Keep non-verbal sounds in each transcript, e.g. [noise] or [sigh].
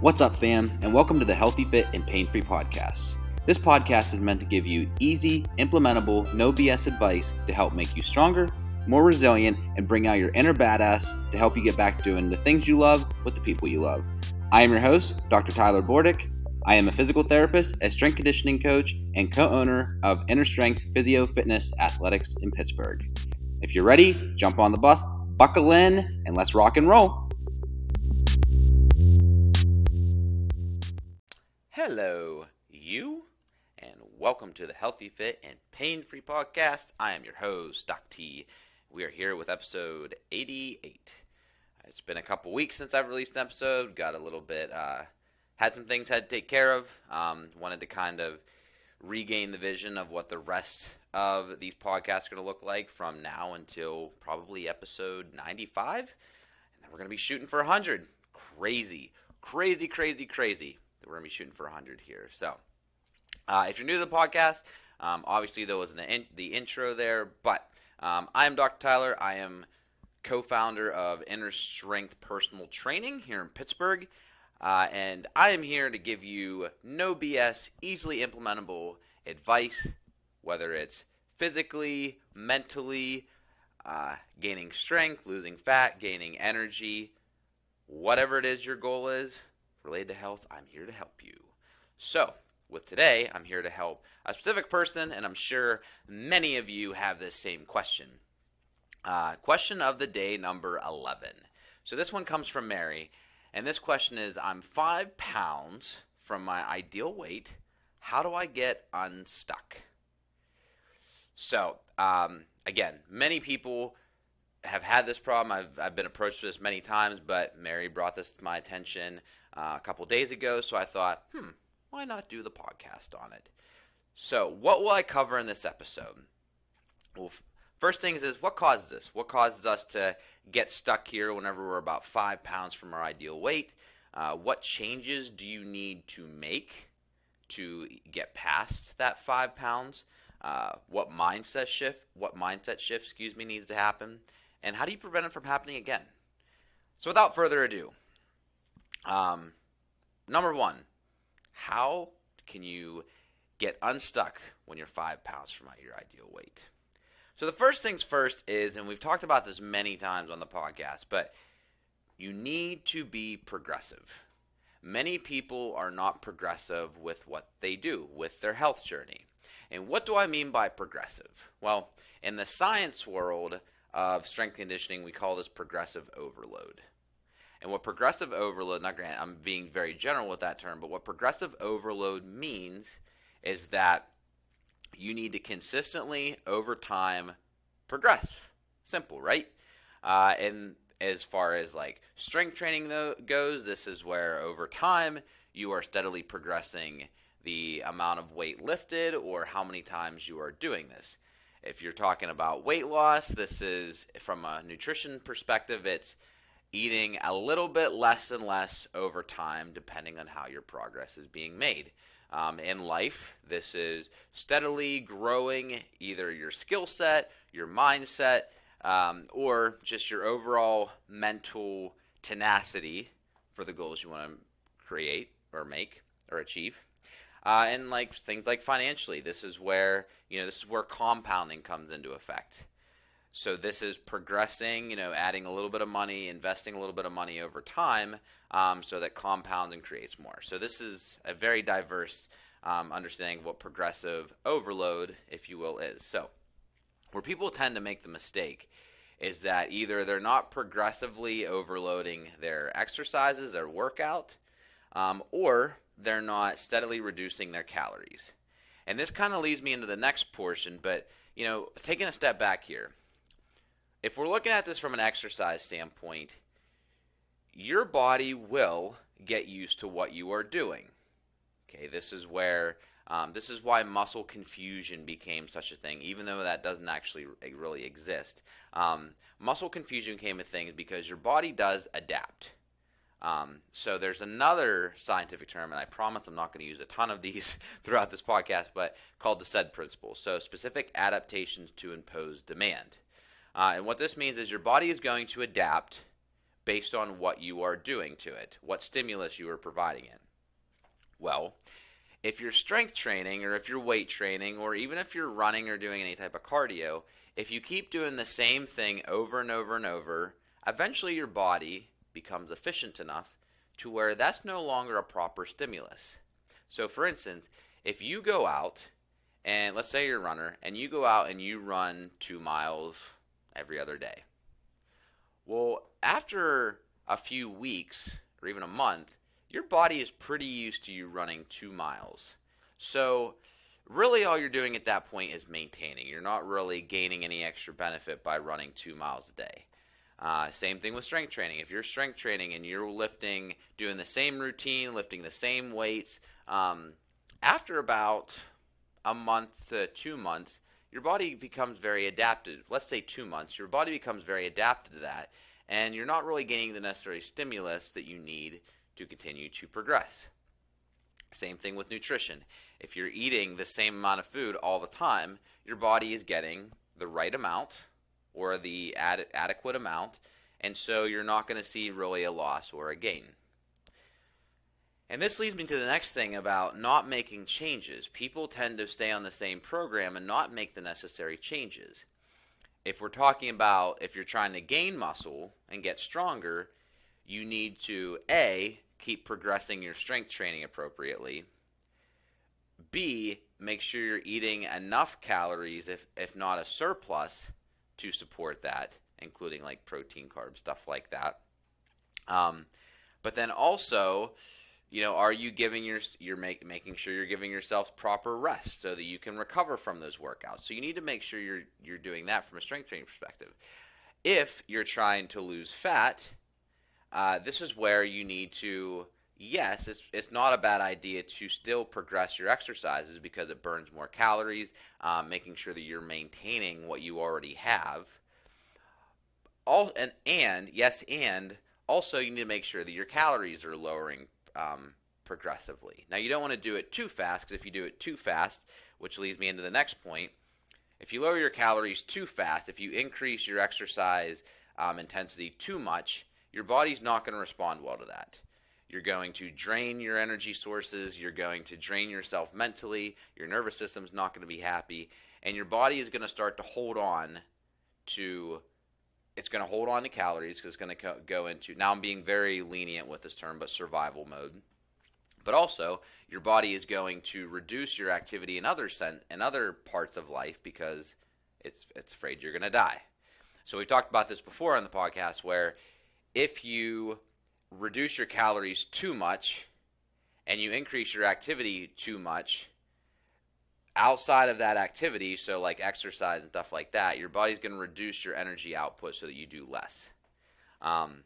What's up, fam, and welcome to the Healthy Fit and Pain Free podcast. This podcast is meant to give you easy, implementable, no BS advice to help make you stronger, more resilient, and bring out your inner badass to help you get back to doing the things you love with the people you love. I am your host, Dr. Tyler Bordick. I am a physical therapist, a strength conditioning coach, and co owner of Inner Strength Physio Fitness Athletics in Pittsburgh. If you're ready, jump on the bus, buckle in, and let's rock and roll. Hello, you, and welcome to the Healthy Fit and Pain Free podcast. I am your host, Doc T. We are here with episode 88. It's been a couple weeks since I've released an episode. Got a little bit, uh, had some things had to take care of. Um, wanted to kind of regain the vision of what the rest of these podcasts are going to look like from now until probably episode 95. And then we're going to be shooting for 100. Crazy, crazy, crazy, crazy we're to be shooting for 100 here. So, uh, if you're new to the podcast, um, obviously there was the, in- the intro there, but um, I am Dr. Tyler. I am co founder of Inner Strength Personal Training here in Pittsburgh. Uh, and I am here to give you no BS, easily implementable advice, whether it's physically, mentally, uh, gaining strength, losing fat, gaining energy, whatever it is your goal is, related to health, I'm here to help you. So, with today, I'm here to help a specific person, and I'm sure many of you have this same question. Uh, question of the day number 11. So, this one comes from Mary, and this question is I'm five pounds from my ideal weight. How do I get unstuck? So, um, again, many people have had this problem. I've, I've been approached with this many times, but Mary brought this to my attention uh, a couple days ago, so I thought, hmm, why not do the podcast on it? So, what will I cover in this episode? Well, first things is what causes this? What causes us to get stuck here whenever we're about five pounds from our ideal weight? Uh, what changes do you need to make to get past that five pounds? Uh, what mindset shift? What mindset shift, excuse me, needs to happen? And how do you prevent it from happening again? So, without further ado, um, number one, how can you get unstuck when you're five pounds from your ideal weight? So, the first things first is, and we've talked about this many times on the podcast, but you need to be progressive. Many people are not progressive with what they do, with their health journey. And what do I mean by progressive? Well, in the science world of strength conditioning, we call this progressive overload. And what progressive overload, not grant, I'm being very general with that term, but what progressive overload means is that you need to consistently, over time, progress. Simple, right? Uh, and as far as like strength training though, goes, this is where over time you are steadily progressing the amount of weight lifted or how many times you are doing this. If you're talking about weight loss, this is from a nutrition perspective, it's eating a little bit less and less over time, depending on how your progress is being made. Um, in life, this is steadily growing either your skill set, your mindset, um, or just your overall mental tenacity for the goals you want to create or make or achieve. Uh, and like things like financially, this is where you know this is where compounding comes into effect. So this is progressing, you know, adding a little bit of money, investing a little bit of money over time, um, so that compounds and creates more. So this is a very diverse um, understanding of what progressive overload, if you will, is. So where people tend to make the mistake is that either they're not progressively overloading their exercises, their workout, um, or they're not steadily reducing their calories. And this kind of leads me into the next portion, but you know, taking a step back here if we're looking at this from an exercise standpoint, your body will get used to what you are doing. Okay, this is where um, this is why muscle confusion became such a thing, even though that doesn't actually really exist. Um, muscle confusion came a thing because your body does adapt. Um, so there's another scientific term, and I promise I'm not going to use a ton of these [laughs] throughout this podcast, but called the SAID principle. So specific adaptations to impose demand. Uh, and what this means is your body is going to adapt based on what you are doing to it, what stimulus you are providing it. Well, if you're strength training or if you're weight training or even if you're running or doing any type of cardio, if you keep doing the same thing over and over and over, eventually your body becomes efficient enough to where that's no longer a proper stimulus. So, for instance, if you go out and let's say you're a runner and you go out and you run two miles every other day. Well, after a few weeks or even a month, your body is pretty used to you running two miles. So, really, all you're doing at that point is maintaining. You're not really gaining any extra benefit by running two miles a day. Uh, same thing with strength training. If you're strength training and you're lifting, doing the same routine, lifting the same weights, um, after about a month to two months, your body becomes very adapted. Let's say two months, your body becomes very adapted to that, and you're not really gaining the necessary stimulus that you need to continue to progress. Same thing with nutrition. If you're eating the same amount of food all the time, your body is getting the right amount or the ad- adequate amount, and so you're not going to see really a loss or a gain. And this leads me to the next thing about not making changes. People tend to stay on the same program and not make the necessary changes. If we're talking about if you're trying to gain muscle and get stronger, you need to A, keep progressing your strength training appropriately. B, make sure you're eating enough calories, if, if not a surplus, to support that, including like protein, carbs, stuff like that. Um, but then also, you know, are you giving your you're make, making sure you're giving yourself proper rest so that you can recover from those workouts. So you need to make sure you're you're doing that from a strength training perspective. If you're trying to lose fat, uh, this is where you need to. Yes, it's, it's not a bad idea to still progress your exercises because it burns more calories, um, making sure that you're maintaining what you already have. All and and yes, and also you need to make sure that your calories are lowering um, progressively. Now, you don't want to do it too fast because if you do it too fast, which leads me into the next point, if you lower your calories too fast, if you increase your exercise um, intensity too much, your body's not going to respond well to that. You're going to drain your energy sources, you're going to drain yourself mentally, your nervous system's not going to be happy, and your body is going to start to hold on to it's going to hold on to calories because it's going to go into now I'm being very lenient with this term, but survival mode. But also, your body is going to reduce your activity in other sen- in other parts of life because it's it's afraid you're going to die. So we've talked about this before on the podcast where if you reduce your calories too much and you increase your activity too much, outside of that activity, so like exercise and stuff like that, your body's going to reduce your energy output so that you do less. Um,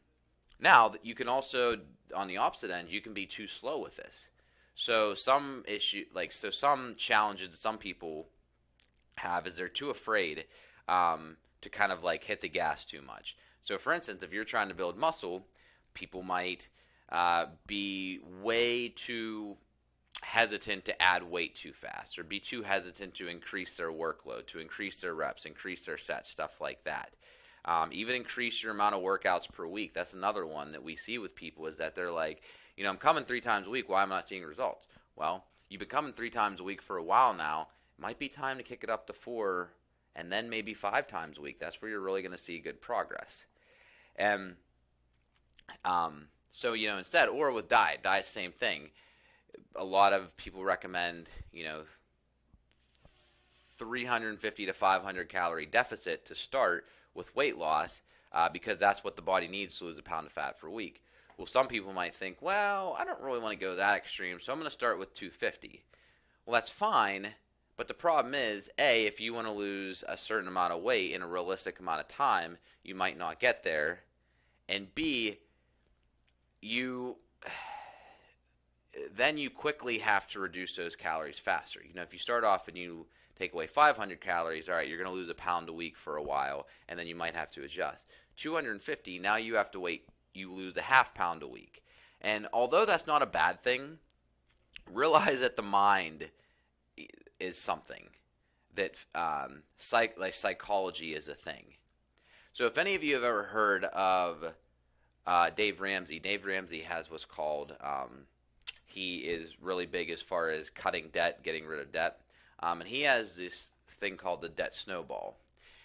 now, you can also, on the opposite end, you can be too slow with this. So some issue, like so, some challenges that some people have is they're too afraid um, to kind of like hit the gas too much. So, for instance, if you're trying to build muscle, people might uh, be way too hesitant to add weight too fast or be too hesitant to increase their workload, to increase their reps, increase their sets, stuff like that. Um, even increase your amount of workouts per week. That's another one that we see with people is that they're like, you know, I'm coming three times a week. Why am I not seeing results? Well, you've been coming three times a week for a while now. It might be time to kick it up to four and then maybe five times a week. That's where you're really going to see good progress. And um, so, you know, instead, or with diet, diet, same thing a lot of people recommend, you know, 350 to 500 calorie deficit to start with weight loss uh, because that's what the body needs to lose a pound of fat for a week. Well, some people might think, well, I don't really want to go that extreme, so I'm going to start with 250. Well, that's fine, but the problem is, A, if you want to lose a certain amount of weight in a realistic amount of time, you might not get there. And B, you then you quickly have to reduce those calories faster. You know, if you start off and you take away 500 calories, all right, you're going to lose a pound a week for a while, and then you might have to adjust. 250, now you have to wait, you lose a half pound a week. And although that's not a bad thing, realize that the mind is something that um, psych, like psychology is a thing. So if any of you have ever heard of uh, Dave Ramsey. Dave Ramsey has what's called um, he is really big as far as cutting debt, getting rid of debt, um, and he has this thing called the debt snowball.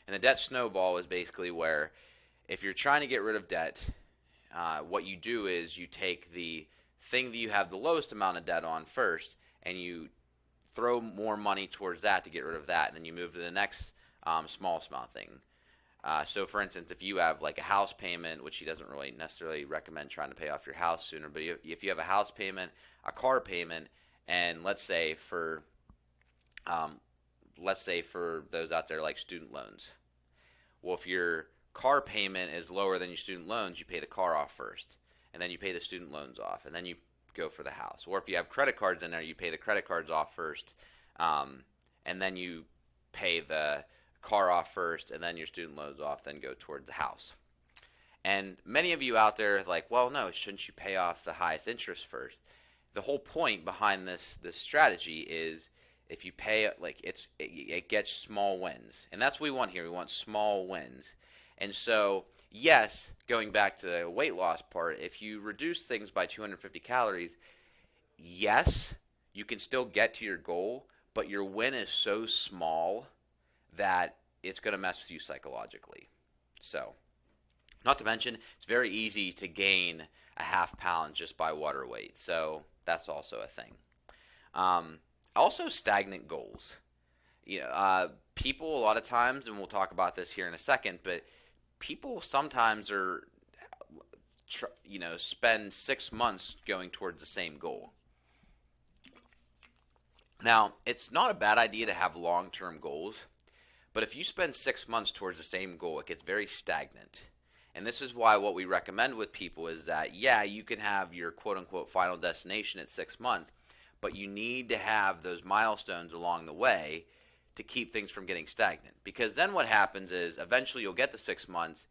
And the debt snowball is basically where if you're trying to get rid of debt, uh, what you do is you take the thing that you have the lowest amount of debt on first, and you throw more money towards that to get rid of that, and then you move to the next um, small, small thing. Uh, so, for instance, if you have like a house payment, which he doesn't really necessarily recommend trying to pay off your house sooner, but if you have a house payment, a car payment, and let's say for, um, let's say for those out there like student loans, well, if your car payment is lower than your student loans, you pay the car off first, and then you pay the student loans off, and then you go for the house. Or if you have credit cards in there, you pay the credit cards off first, um, and then you pay the car off first, and then your student loans off, then go towards the house. And many of you out there like, well, no, shouldn't you pay off the highest interest first? The whole point behind this this strategy is if you pay like it's it, it gets small wins, and that's what we want here. We want small wins. And so, yes, going back to the weight loss part, if you reduce things by 250 calories, yes, you can still get to your goal, but your win is so small that it's going to mess with you psychologically. So, not to mention, it's very easy to gain a half pound just by water weight. So, that's also a thing. Um, also, stagnant goals. You know, uh, people a lot of times, and we'll talk about this here in a second, but people sometimes are you know spend six months going towards the same goal now it's not a bad idea to have long-term goals but if you spend six months towards the same goal it gets very stagnant and this is why what we recommend with people is that yeah you can have your quote-unquote final destination at six months but you need to have those milestones along the way to keep things from getting stagnant. Because then what happens is eventually you'll get to six months.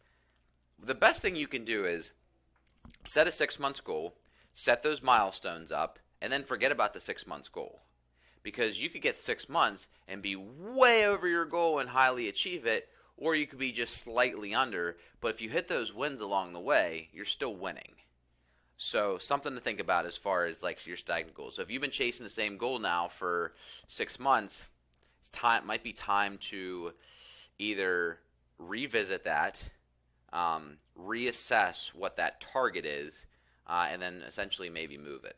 The best thing you can do is set a six months goal, set those milestones up, and then forget about the six months goal. Because you could get six months and be way over your goal and highly achieve it, or you could be just slightly under. But if you hit those wins along the way, you're still winning. So something to think about as far as like your stagnant goals. So if you've been chasing the same goal now for six months, time might be time to either revisit that, um, reassess what that target is, uh, and then essentially maybe move it.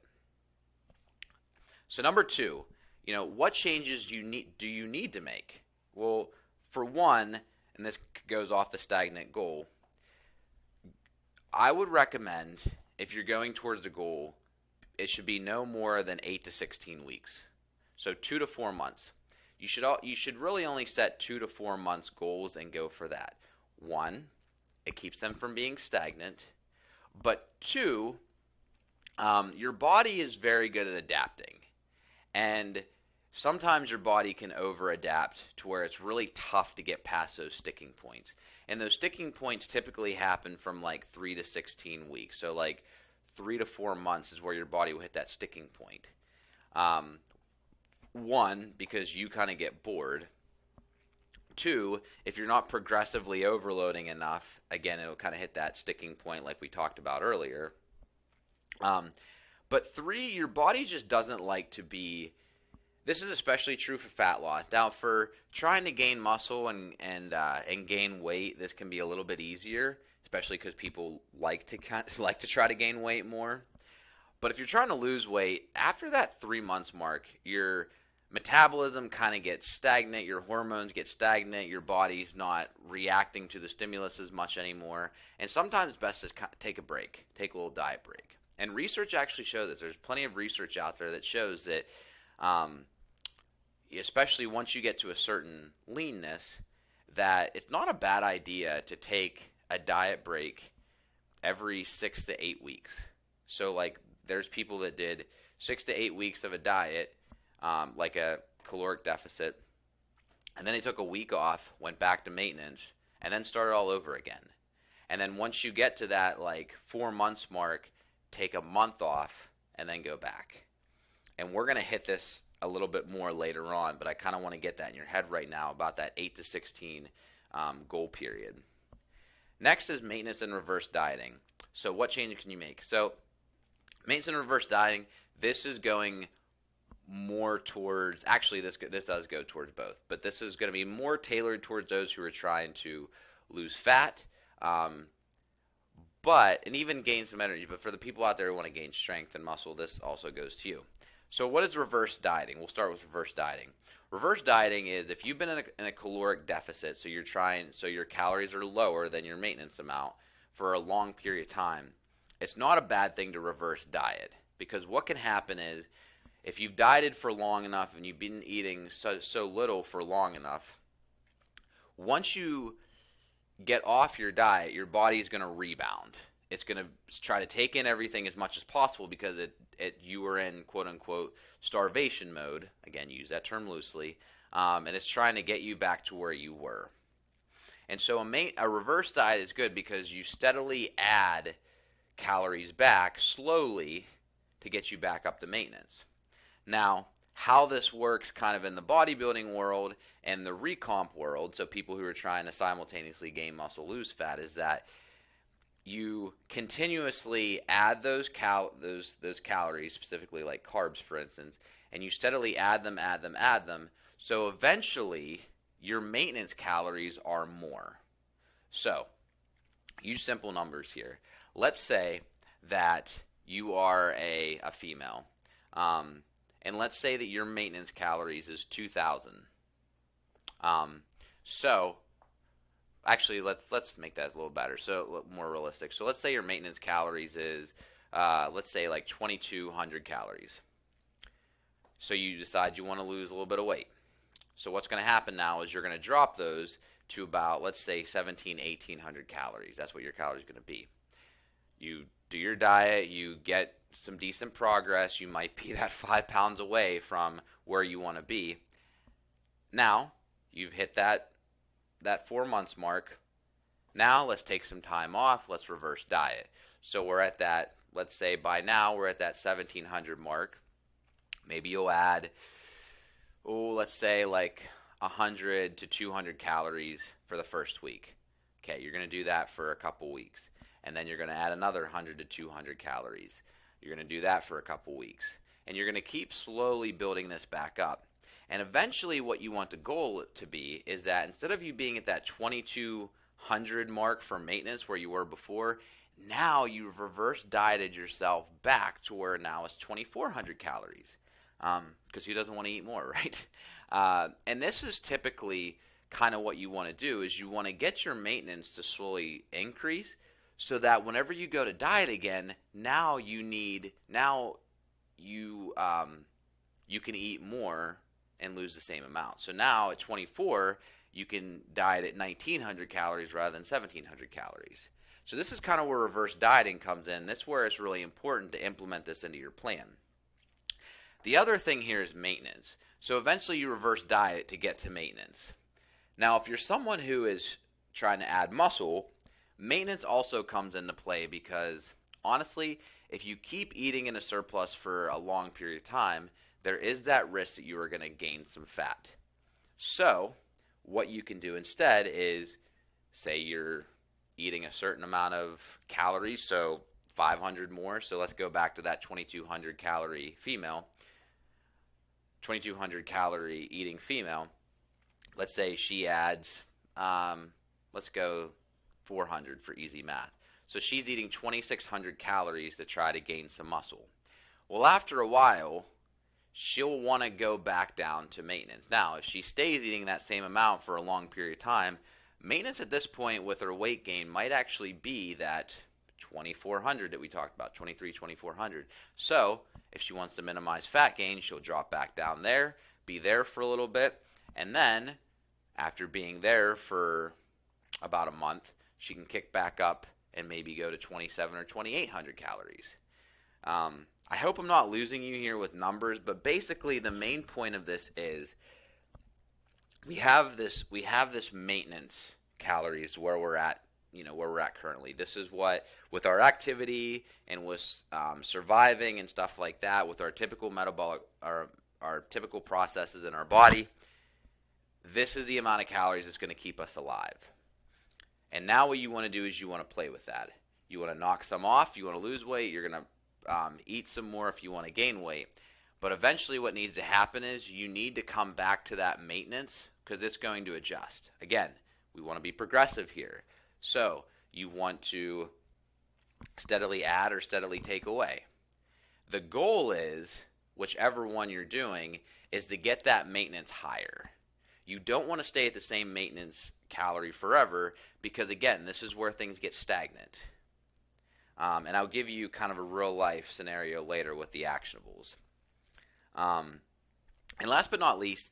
So number two, you know, what changes you need do you need to make? Well, for one, and this goes off the stagnant goal, I would recommend if you're going towards a goal, it should be no more than eight to sixteen weeks. So two to four months you should all, you should really only set two to four months goals and go for that. One, it keeps them from being stagnant, but two, um, your body is very good at adapting, and sometimes your body can over adapt to where it's really tough to get past those sticking points. And those sticking points typically happen from like three to 16 weeks. So, like three to four months is where your body will hit that sticking point. Um, one, because you kind of get bored. Two, if you're not progressively overloading enough, again, it'll kind of hit that sticking point like we talked about earlier. Um, but three, your body just doesn't like to be. This is especially true for fat loss. Now, for trying to gain muscle and and uh, and gain weight, this can be a little bit easier, especially because people like to kind of, [laughs] like to try to gain weight more. But if you're trying to lose weight, after that three months mark, your metabolism kind of gets stagnant, your hormones get stagnant, your body's not reacting to the stimulus as much anymore. And sometimes it's best to take a break, take a little diet break. And research actually shows this. There's plenty of research out there that shows that, um, especially once you get to a certain leanness, that it's not a bad idea to take a diet break every six to eight weeks. So, like, there's people that did six to eight weeks of a diet um, like a caloric deficit. And then they took a week off, went back to maintenance, and then started all over again. And then once you get to that like four months mark, take a month off and then go back. And we're going to hit this a little bit more later on, but I kind of want to get that in your head right now about that 8 to 16 um, goal period. Next is maintenance and reverse dieting. So what change can you make? So maintenance and reverse dieting. This is going more towards actually this this does go towards both, but this is going to be more tailored towards those who are trying to lose fat, um, but and even gain some energy. But for the people out there who want to gain strength and muscle, this also goes to you. So what is reverse dieting? We'll start with reverse dieting. Reverse dieting is if you've been in a, in a caloric deficit, so you're trying, so your calories are lower than your maintenance amount for a long period of time. It's not a bad thing to reverse diet because what can happen is if you've dieted for long enough and you've been eating so, so little for long enough, once you get off your diet, your body is going to rebound. It's going to try to take in everything as much as possible because it, it you were in quote unquote starvation mode. Again, use that term loosely, um, and it's trying to get you back to where you were. And so a, ma- a reverse diet is good because you steadily add calories back slowly to get you back up to maintenance. Now, how this works kind of in the bodybuilding world and the recomp world, so people who are trying to simultaneously gain muscle, lose fat, is that you continuously add those cal those those calories, specifically like carbs, for instance, and you steadily add them, add them, add them. So eventually, your maintenance calories are more. So, use simple numbers here. Let's say that you are a, a female. Um, and let's say that your maintenance calories is 2000 um, so actually let's let's make that a little better so more realistic so let's say your maintenance calories is uh, let's say like 2200 calories so you decide you want to lose a little bit of weight so what's going to happen now is you're going to drop those to about let's say 17 1800 calories that's what your calories going to be you do your diet you get some decent progress. You might be [laughs] that five pounds away from where you want to be. Now you've hit that that four months mark. Now let's take some time off. Let's reverse diet. So we're at that. Let's say by now we're at that 1700 mark. Maybe you'll add, oh, let's say like 100 to 200 calories for the first week. Okay, you're going to do that for a couple weeks. And then you're going to add another 100 to 200 calories. You're going to do that for a couple weeks. And you're going to keep slowly building this back up. And eventually, what you want the goal to be is that instead of you being at that 2200 mark for maintenance where you were before, now you've reverse dieted yourself back to where now it's 2400 calories. Because um, who doesn't want to eat more, [laughs] right? Uh, and this is typically kind of what you want to do is you want to get your maintenance to slowly increase so that whenever you go to diet again, now you need now you um, you can eat more and lose the same amount. So now at 24, you can diet at 1900 calories rather than 1700 calories. So this is kind of where reverse dieting comes in. That's where it's really important to implement this into your plan. The other thing here is maintenance. So eventually you reverse diet to get to maintenance. Now, if you're someone who is trying to add muscle, Maintenance also comes into play because honestly, if you keep eating in a surplus for a long period of time, there is that risk that you are going to gain some fat. So, what you can do instead is say you're eating a certain amount of calories, so 500 more. So, let's go back to that 2200 calorie female. 2200 calorie eating female. Let's say she adds, um, let's go 400 for easy math. So she's eating 2,600 calories to try to gain some muscle. Well, after a while, she'll want to go back down to maintenance. Now, if she stays eating that same amount for a long period of time, maintenance at this point with her weight gain might actually be that 2400 that we talked about 23 2400 so if she wants to minimize fat gain she'll drop back down there be there for a little bit and then after being there for about a month she can kick back up and maybe go to 27 or 2800 calories. Um, I hope I'm not losing you here with numbers, but basically the main point of this is we have this we have this maintenance calories where we're at you know where we're at currently. This is what with our activity and with um, surviving and stuff like that, with our typical metabolic our our typical processes in our body. This is the amount of calories that's going to keep us alive. And now what you want to do is you want to play with that. You want to knock some off. You want to lose weight. You're going to um, eat some more if you want to gain weight. But eventually, what needs to happen is you need to come back to that maintenance because it's going to adjust. Again, we want to be progressive here. So you want to steadily add or steadily take away. The goal is, whichever one you're doing, is to get that maintenance higher. You don't want to stay at the same maintenance calorie forever because, again, this is where things get stagnant. Um, and I'll give you kind of a real life scenario later with the actionables. Um, and last but not least,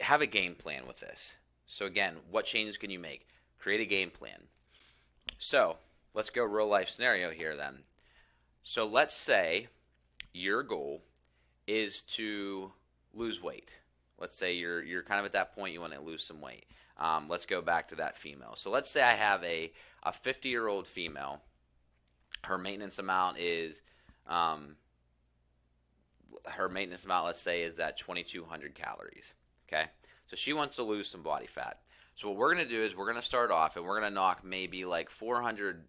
have a game plan with this. So, again, what changes can you make? Create a game plan. So, let's go real life scenario here then. So, let's say your goal is to lose weight. Let's say you're you're kind of at that point you want to lose some weight. Um, let's go back to that female. So let's say I have a a 50 year old female. Her maintenance amount is um, her maintenance amount. Let's say is at 2,200 calories. Okay, so she wants to lose some body fat. So what we're gonna do is we're gonna start off and we're gonna knock maybe like 400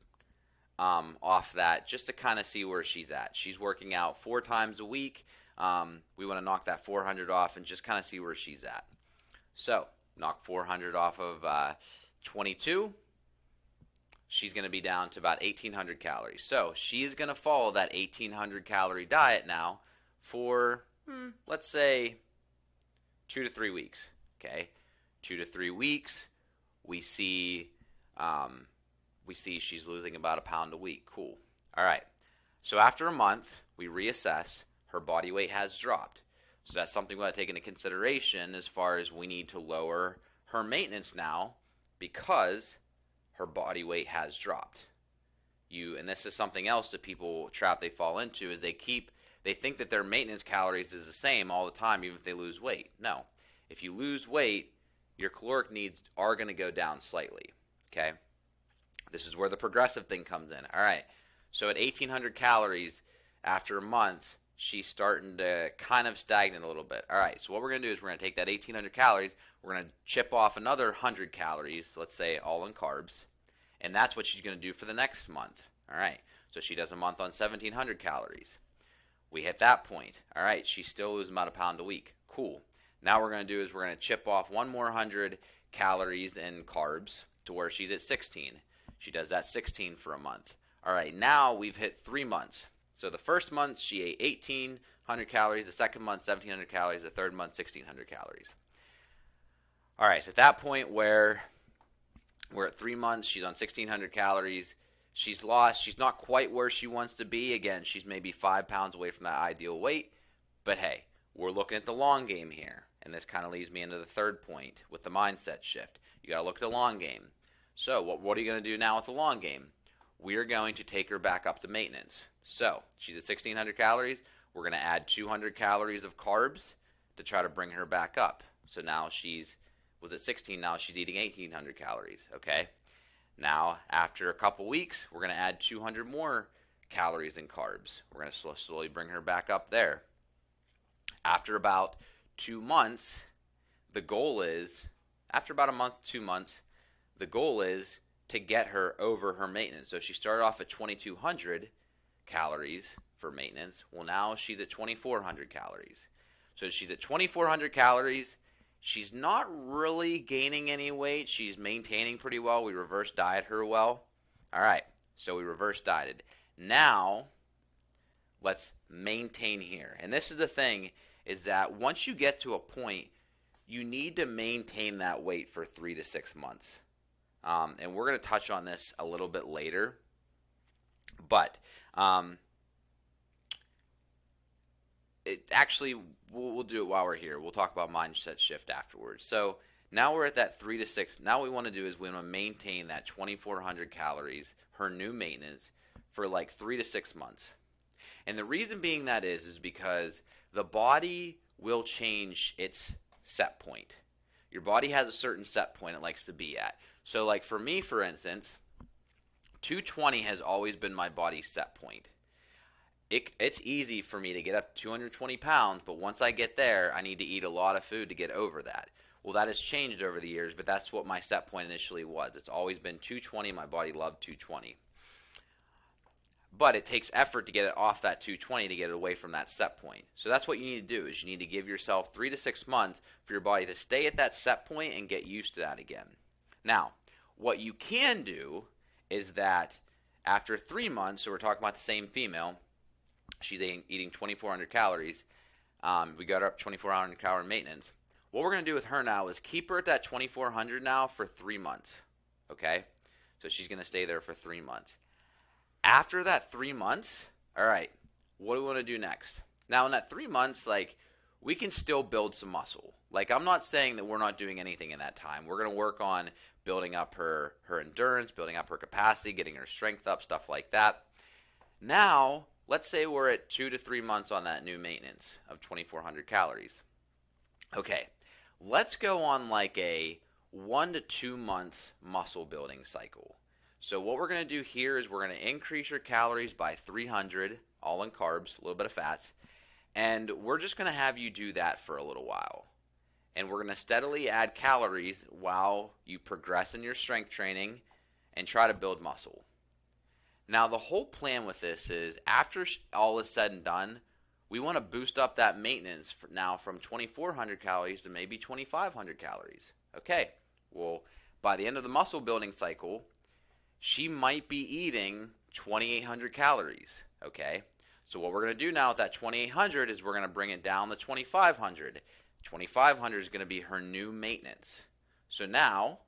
um, off that just to kind of see where she's at. She's working out four times a week. Um, we want to knock that 400 off and just kind of see where she's at. So, knock 400 off of uh, 22. She's going to be down to about 1,800 calories. So, she's going to follow that 1,800 calorie diet now for, hmm, let's say, two to three weeks. Okay, two to three weeks. We see, um, we see she's losing about a pound a week. Cool. All right. So after a month, we reassess her body weight has dropped. So that's something we want to take into consideration as far as we need to lower her maintenance now because her body weight has dropped. You and this is something else that people trap they fall into is they keep they think that their maintenance calories is the same all the time even if they lose weight. No. If you lose weight, your caloric needs are going to go down slightly. Okay? This is where the progressive thing comes in. All right. So at 1800 calories after a month, she's starting to kind of stagnate a little bit. All right, so what we're going to do is we're going to take that 1800 calories, we're going to chip off another 100 calories, let's say all in carbs, and that's what she's going to do for the next month. All right, so she does a month on 1700 calories. We hit that point. All right, she's still losing about a pound a week. Cool. Now we're going to do is we're going to chip off one more 100 calories in carbs to where she's at 16. She does that 16 for a month. All right, now we've hit three months. So the first month she ate 1,800 calories, the second month 1,700 calories, the third month 1,600 calories. All right, so at that point where we're at three months, she's on 1,600 calories. She's lost. She's not quite where she wants to be. Again, she's maybe five pounds away from that ideal weight. But hey, we're looking at the long game here. And this kind of leads me into the third point with the mindset shift. You got to look at the long game. So, what, what are you going to do now with the long game? we're going to take her back up to maintenance. So she's at 1600 calories. We're going to add 200 calories of carbs to try to bring her back up. So now she's was at 16. Now she's eating 1800 calories. Okay. Now after a couple weeks, we're going to add 200 more calories and carbs. We're going to slowly bring her back up there. After about two months, the goal is after about a month, two months, the goal is to get her over her maintenance. So she started off at 2200 calories for maintenance. Well, now she's at 2400 calories. So she's at 2400 calories. She's not really gaining any weight. She's maintaining pretty well. We reverse diet her well. All right. So we reverse dieted. Now, let's maintain here. And this is the thing is that once you get to a point, you need to maintain that weight for 3 to 6 months. Um, and we're going to touch on this a little bit later. But um, it actually, we'll, we'll do it while we're here. We'll talk about mindset shift afterwards. So now we're at that three to six. Now what we want to do is we want to maintain that 2,400 calories, her new maintenance, for like three to six months. And the reason being that is, is because the body will change its set point. Your body has a certain set point it likes to be at. So, like for me, for instance, 220 has always been my body set point. It, it's easy for me to get up to 220 pounds, but once I get there, I need to eat a lot of food to get over that. Well, that has changed over the years, but that's what my set point initially was. It's always been 220. My body loved 220. but it takes effort to get it off that 220 to get it away from that set point. So that's what you need to do is you need to give yourself 3 to 6 months for your body to stay at that set point and get used to that again. Now, what you can do is that after 3 months, so we're talking about the same female, she's eating 2400 calories. Um, we got her up 2400 calorie maintenance. What we're going to do with her now is keep her at that 2400 now for 3 months. Okay? So she's going to stay there for 3 months after that three months, all right, what do we want to do next? Now, in that three months, like, we can still build some muscle. Like, I'm not saying that we're not doing anything in that time. We're going to work on building up her, her endurance, building up her capacity, getting her strength up, stuff like that. Now, let's say we're at two to three months on that new maintenance of 2,400 calories. Okay, let's go on like a one to two month muscle building cycle. So what we're going to do here is we're going to increase your calories by 300, all in carbs, a little bit of fats, and we're just going to have you do that for a little while. And we're going to steadily add calories while you progress in your strength training and try to build muscle. Now, the whole plan with this is after all is said and done, we want to boost up that maintenance now from 2400 calories to maybe 2500 calories. Okay, well, by the end of the muscle building cycle, she might be eating 2,800 calories. Okay, so what we're going to do now with that 2,800 is we're going to bring it down to 2,500. 2,500 is going to be her new maintenance. So now,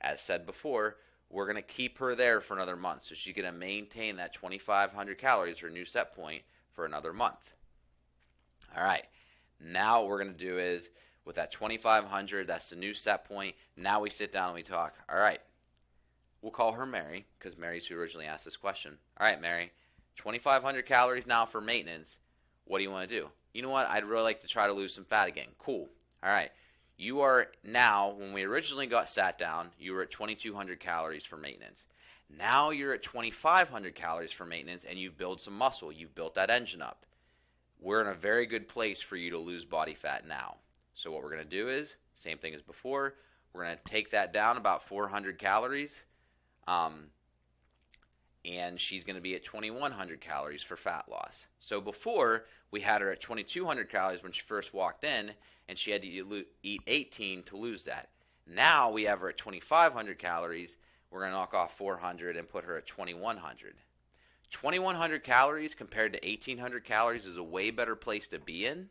as said before, we're going to keep her there for another month. So she's going to maintain that 2,500 calories, her new set point, for another month. All right. Now what we're going to do is with that 2,500, that's the new set point. Now we sit down and we talk. All right. We'll call her Mary because Mary's who originally asked this question. All right, Mary, 2,500 calories now for maintenance. What do you want to do? You know what? I'd really like to try to lose some fat again. Cool. All right. You are now, when we originally got sat down, you were at 2,200 calories for maintenance. Now you're at 2,500 calories for maintenance and you've built some muscle. You've built that engine up. We're in a very good place for you to lose body fat now. So, what we're going to do is, same thing as before, we're going to take that down about 400 calories um, and she's going to be at 2100 calories for fat loss. So before we had her at 2200 calories when she first walked in, and she had to eat 18 to lose that. Now we have her at 2500 calories. We're going to knock off 400 and put her at 2100. 2100 calories compared to 1800 calories is a way better place to be in.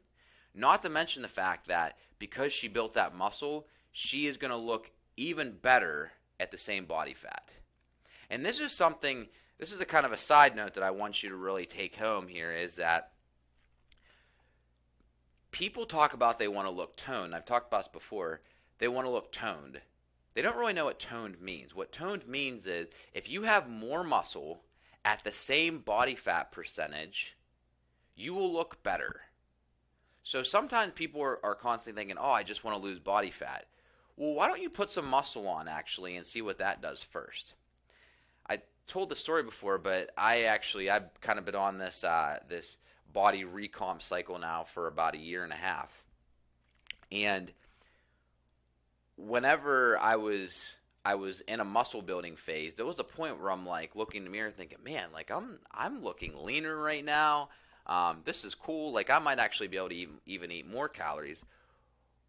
Not to mention the fact that because she built that muscle, she is going to look even better at the same body fat. And this is something, this is a kind of a side note that I want you to really take home here is that people talk about they want to look toned. I've talked about this before. They want to look toned. They don't really know what toned means. What toned means is if you have more muscle at the same body fat percentage, you will look better. So sometimes people are, are constantly thinking, oh, I just want to lose body fat. Well, why don't you put some muscle on actually and see what that does first? I told the story before, but I actually I've kind of been on this uh, this body recomp cycle now for about a year and a half, and whenever I was I was in a muscle building phase, there was a point where I'm like looking in the mirror thinking, man, like I'm I'm looking leaner right now. Um, this is cool. Like I might actually be able to even, even eat more calories.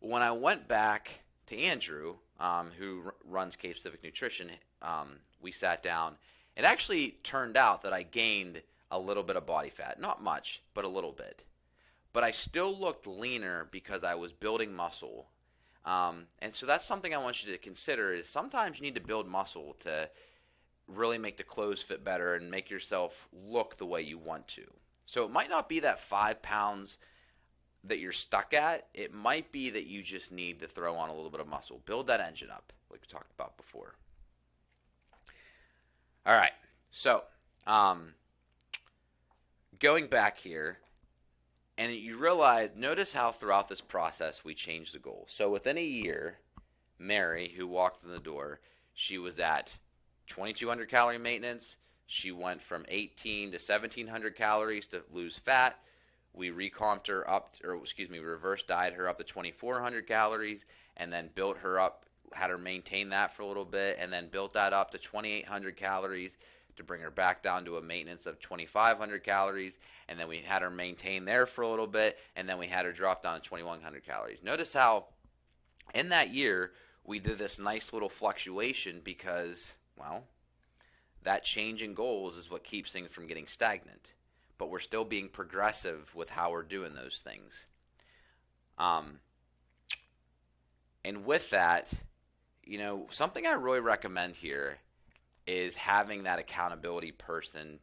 When I went back to Andrew, um, who r- runs Cape Pacific Nutrition, um, we sat down it actually turned out that I gained a little bit of body fat. Not much, but a little bit. But I still looked leaner because I was building muscle. Um, and so that's something I want you to consider is sometimes you need to build muscle to really make the clothes fit better and make yourself look the way you want to. So it might not be that five pounds that you're stuck at. It might be that you just need to throw on a little bit of muscle. Build that engine up, like we talked about before. All right. So, um, going back here, and you realize, notice how throughout this process we changed the goal. So within a year, Mary, who walked in the door, she was at 2200 calorie maintenance. She went from 18 to 1700 calories to lose fat. We recomped her up, or excuse me, reverse diet her up to 2400 calories, and then built her up had her maintain that for a little bit, and then built that up to 2,800 calories to bring her back down to a maintenance of 2,500 calories, and then we had her maintain there for a little bit, and then we had her drop down to 2,100 calories. Notice how in that year we did this nice little fluctuation because, well, that change in goals is what keeps things from getting stagnant. But we're still being progressive with how we're doing those things. Um, and with that, you know, something I really recommend here is having that accountability person,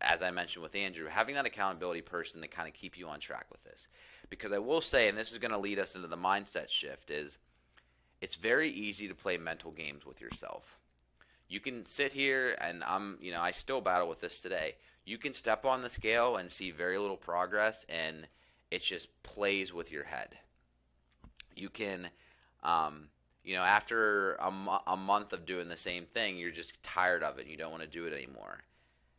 as I mentioned with Andrew, having that accountability person to kind of keep you on track with this. Because I will say, and this is going to lead us into the mindset shift, is it's very easy to play mental games with yourself. You can sit here and I'm, you know, I still battle with this today. You can step on the scale and see very little progress and it just plays with your head. You can um, you know, after a, a month of doing the same thing, you're just tired of it. You don't want to do it anymore.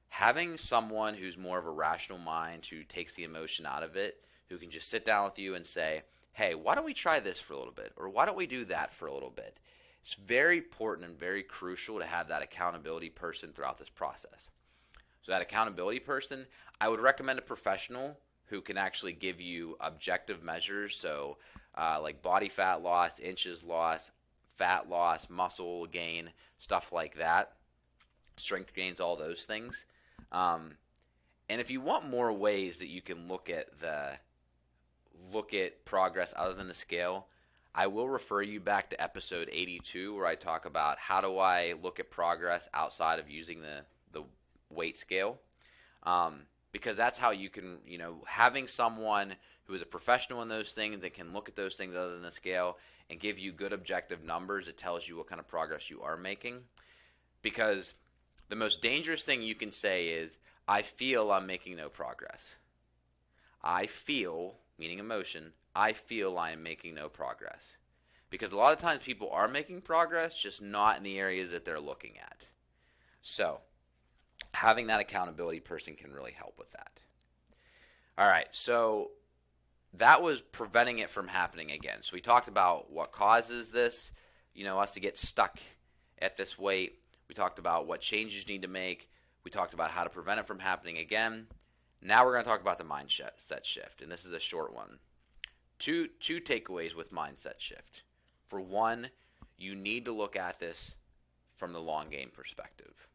Having someone who's more of a rational mind, who takes the emotion out of it, who can just sit down with you and say, hey, why don't we try this for a little bit? Or why don't we do that for a little bit? It's very important and very crucial to have that accountability person throughout this process. So, that accountability person, I would recommend a professional who can actually give you objective measures. So, uh, like body fat loss, inches loss, fat loss, muscle gain, stuff like that, strength gains, all those things. Um, and if you want more ways that you can look at the look at progress other than the scale, I will refer you back to episode 82 where I talk about how do I look at progress outside of using the the weight scale. Um, because that's how you can, you know, having someone who is a professional in those things and can look at those things other than the scale and give you good objective numbers it tells you what kind of progress you are making. Because the most dangerous thing you can say is i feel i'm making no progress. I feel meaning emotion i feel i am making no progress. Because a lot of times people are making progress just not in the areas that they're looking at. So having that accountability person can really help with that. All right so that was preventing it from happening again. So we talked about what causes this, you know, us to get stuck at this weight. We talked about what changes you need to make. We talked about how to prevent it from happening again. Now we're going to talk about the mindset shift, and this is a short one. Two two takeaways with mindset shift. For one, you need to look at this from the long game perspective.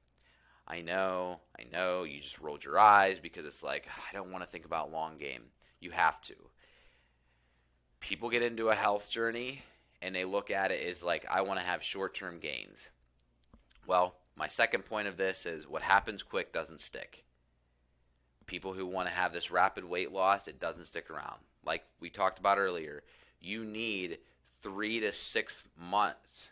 I know, I know, you just rolled your eyes because it's like I don't want to think about long game. You have to people get into a health journey and they look at it as like, I want to have short term gains. Well, my second point of this is what happens quick doesn't stick. People who want to have this rapid weight loss, it doesn't stick around. Like we talked about earlier, you need three to six months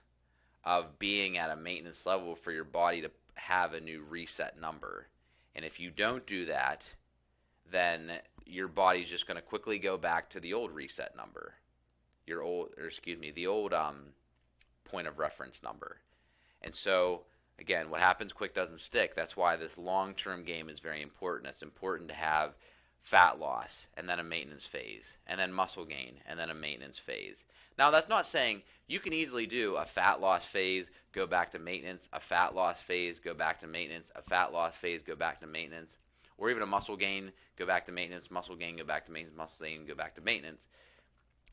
of being at a maintenance level for your body to have a new reset number. And if you don't do that, then your body's just going to quickly go back to the old reset number, your old, or excuse me, the old um, point of reference number. And so, again, what happens quick doesn't stick. That's why this long term game is very important. It's important to have fat loss and then a maintenance phase, and then muscle gain and then a maintenance phase. Now, that's not saying you can easily do a fat loss phase, go back to maintenance, a fat loss phase, go back to maintenance, a fat loss phase, go back to maintenance or even a muscle gain, go back to maintenance, muscle gain, go back to maintenance, muscle gain, go back to maintenance.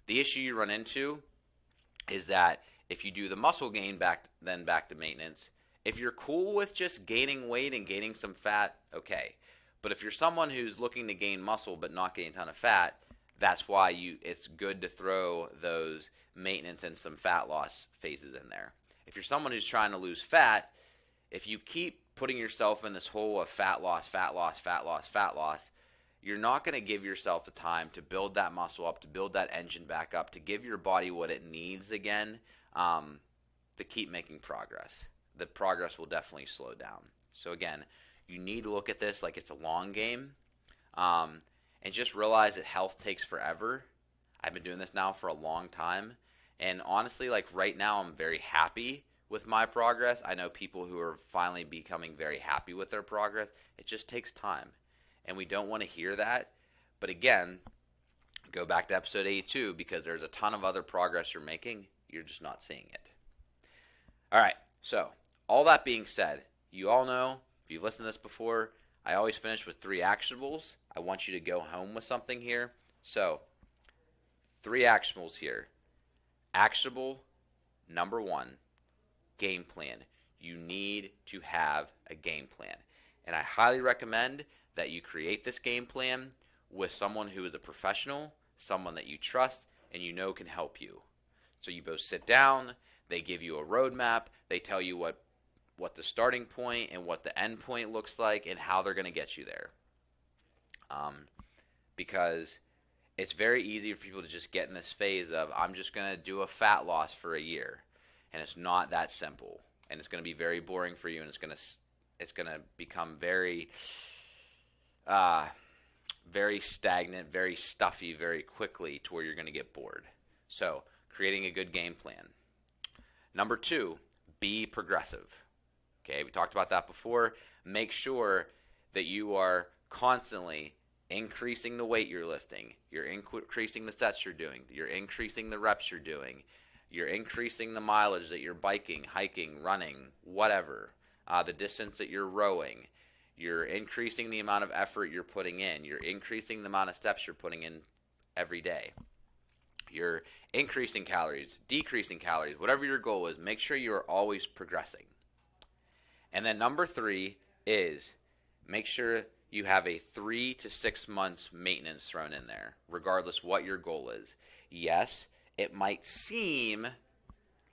The issue you run into is that if you do the muscle gain back then back to maintenance, if you're cool with just gaining weight and gaining some fat, okay. But if you're someone who's looking to gain muscle but not gain a ton of fat, that's why you it's good to throw those maintenance and some fat loss phases in there. If you're someone who's trying to lose fat, if you keep putting yourself in this hole of fat loss, fat loss, fat loss, fat loss, you're not going to give yourself the time to build that muscle up, to build that engine back up, to give your body what it needs again um, to keep making progress. The progress will definitely slow down. So, again, you need to look at this like it's a long game um, and just realize that health takes forever. I've been doing this now for a long time. And honestly, like right now, I'm very happy with my progress. I know people who are finally becoming very happy with their progress. It just takes time. And we don't want to hear that. But again, go back to episode 82 because there's a ton of other progress you're making. You're just not seeing it. All right. So, all that being said, you all know if you've listened to this before, I always finish with three actionables. I want you to go home with something here. So, three actionables here. Actionable number one game plan. You need to have a game plan. And I highly recommend that you create this game plan with someone who is a professional, someone that you trust, and you know can help you. So you both sit down, they give you a roadmap, they tell you what what the starting point and what the end point looks like and how they're going to get you there. Um, because it's very easy for people to just get in this phase of I'm just going to do a fat loss for a year, and it's not that simple, and it's going to be very boring for you, and it's going to it's going to become very uh, very stagnant, very stuffy, very quickly to where you're going to get bored. So, creating a good game plan. Number two, be progressive. Okay, we talked about that before. Make sure that you are constantly increasing the weight you're lifting, you're increasing the sets you're doing, you're increasing the reps you're doing, you're increasing the mileage that you're biking, hiking, running, whatever, uh, the distance that you're rowing. You're increasing the amount of effort you're putting in. You're increasing the amount of steps you're putting in every day. You're increasing calories, decreasing calories, whatever your goal is, make sure you are always progressing. And then number three is make sure you have a three to six months maintenance thrown in there, regardless what your goal is. Yes, it might seem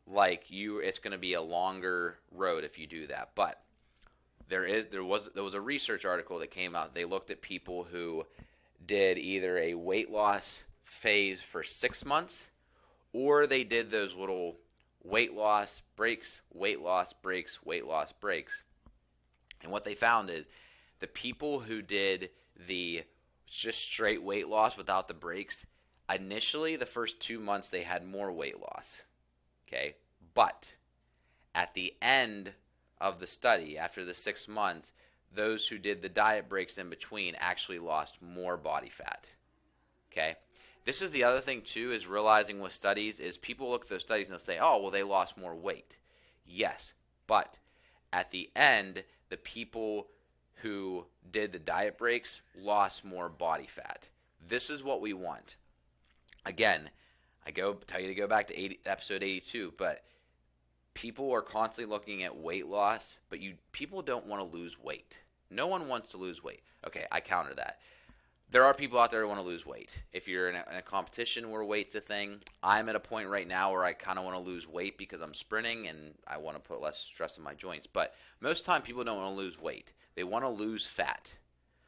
like you it's going to be a longer road if you do that, but there is there was there was a research article that came out. They looked at people who did either a weight loss phase for six months, or they did those little weight loss breaks, weight loss breaks, weight loss breaks. And what they found is the people who did the just straight weight loss without the breaks, initially the first two months they had more weight loss. Okay. But at the end of the study, after the six months, those who did the diet breaks in between actually lost more body fat. Okay. This is the other thing too is realizing with studies is people look at those studies and they'll say, "Oh, well they lost more weight." Yes, but at the end, the people who did the diet breaks lost more body fat. This is what we want. Again, I go tell you to go back to 80, episode 82, but people are constantly looking at weight loss, but you people don't want to lose weight. No one wants to lose weight. Okay, I counter that there are people out there who want to lose weight. If you're in a, in a, competition where weight's a thing, I'm at a point right now where I kind of want to lose weight because I'm sprinting and I want to put less stress on my joints. But most time, people don't want to lose weight. They want to lose fat.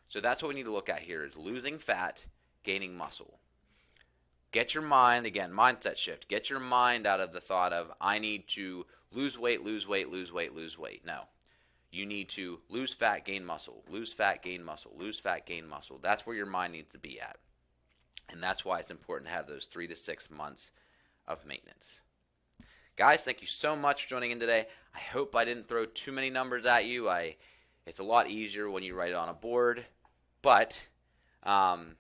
So that's what we need to look at here: is losing fat, gaining muscle. Get your mind again, mindset shift. Get your mind out of the thought of I need to lose weight, lose weight, lose weight, lose weight. No, you need to lose fat, gain muscle, lose fat, gain muscle, lose fat, gain muscle. That's where your mind needs to be at. And that's why it's important to have those three to six months of maintenance. Guys, thank you so much for joining in today. I hope I didn't throw too many numbers at you. I it's a lot easier when you write it on a board, but um,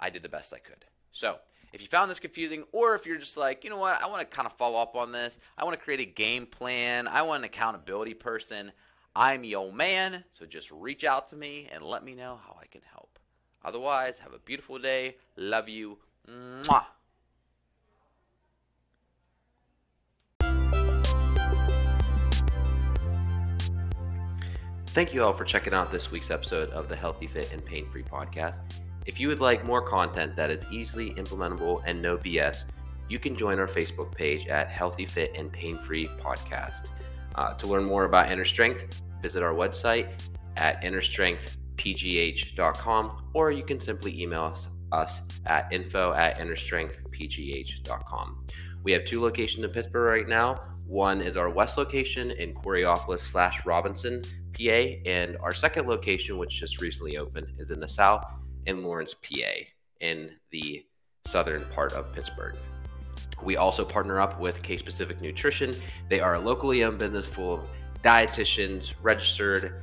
I did the best I could. So if you found this confusing, or if you're just like, you know what, I want to kind of follow up on this, I want to create a game plan, I want an accountability person, I'm your man, so just reach out to me and let me know how I can help. Otherwise, have a beautiful day. Love you. Mwah. Thank you all for checking out this week's episode of the Healthy Fit and Pain Free podcast. If you would like more content that is easily implementable and no BS, you can join our Facebook page at Healthy Fit and Pain Free Podcast. Uh, to learn more about Inner Strength, visit our website at innerstrengthpgh.com or you can simply email us, us at info at innerstrengthpgh.com. We have two locations in Pittsburgh right now. One is our west location in Coraopolis slash Robinson, PA, and our second location, which just recently opened, is in the south in Lawrence, PA, in the southern part of Pittsburgh. We also partner up with Case Pacific Nutrition. They are a locally owned business full of dietitians, registered,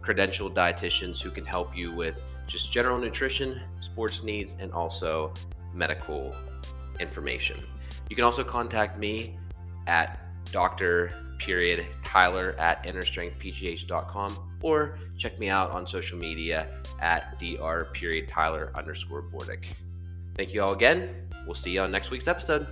credentialed dietitians who can help you with just general nutrition, sports needs, and also medical information. You can also contact me at Dr. Period Tyler at innerstrengthpgh.com or check me out on social media at dr period Tyler underscore Bordick. Thank you all again. We'll see you on next week's episode.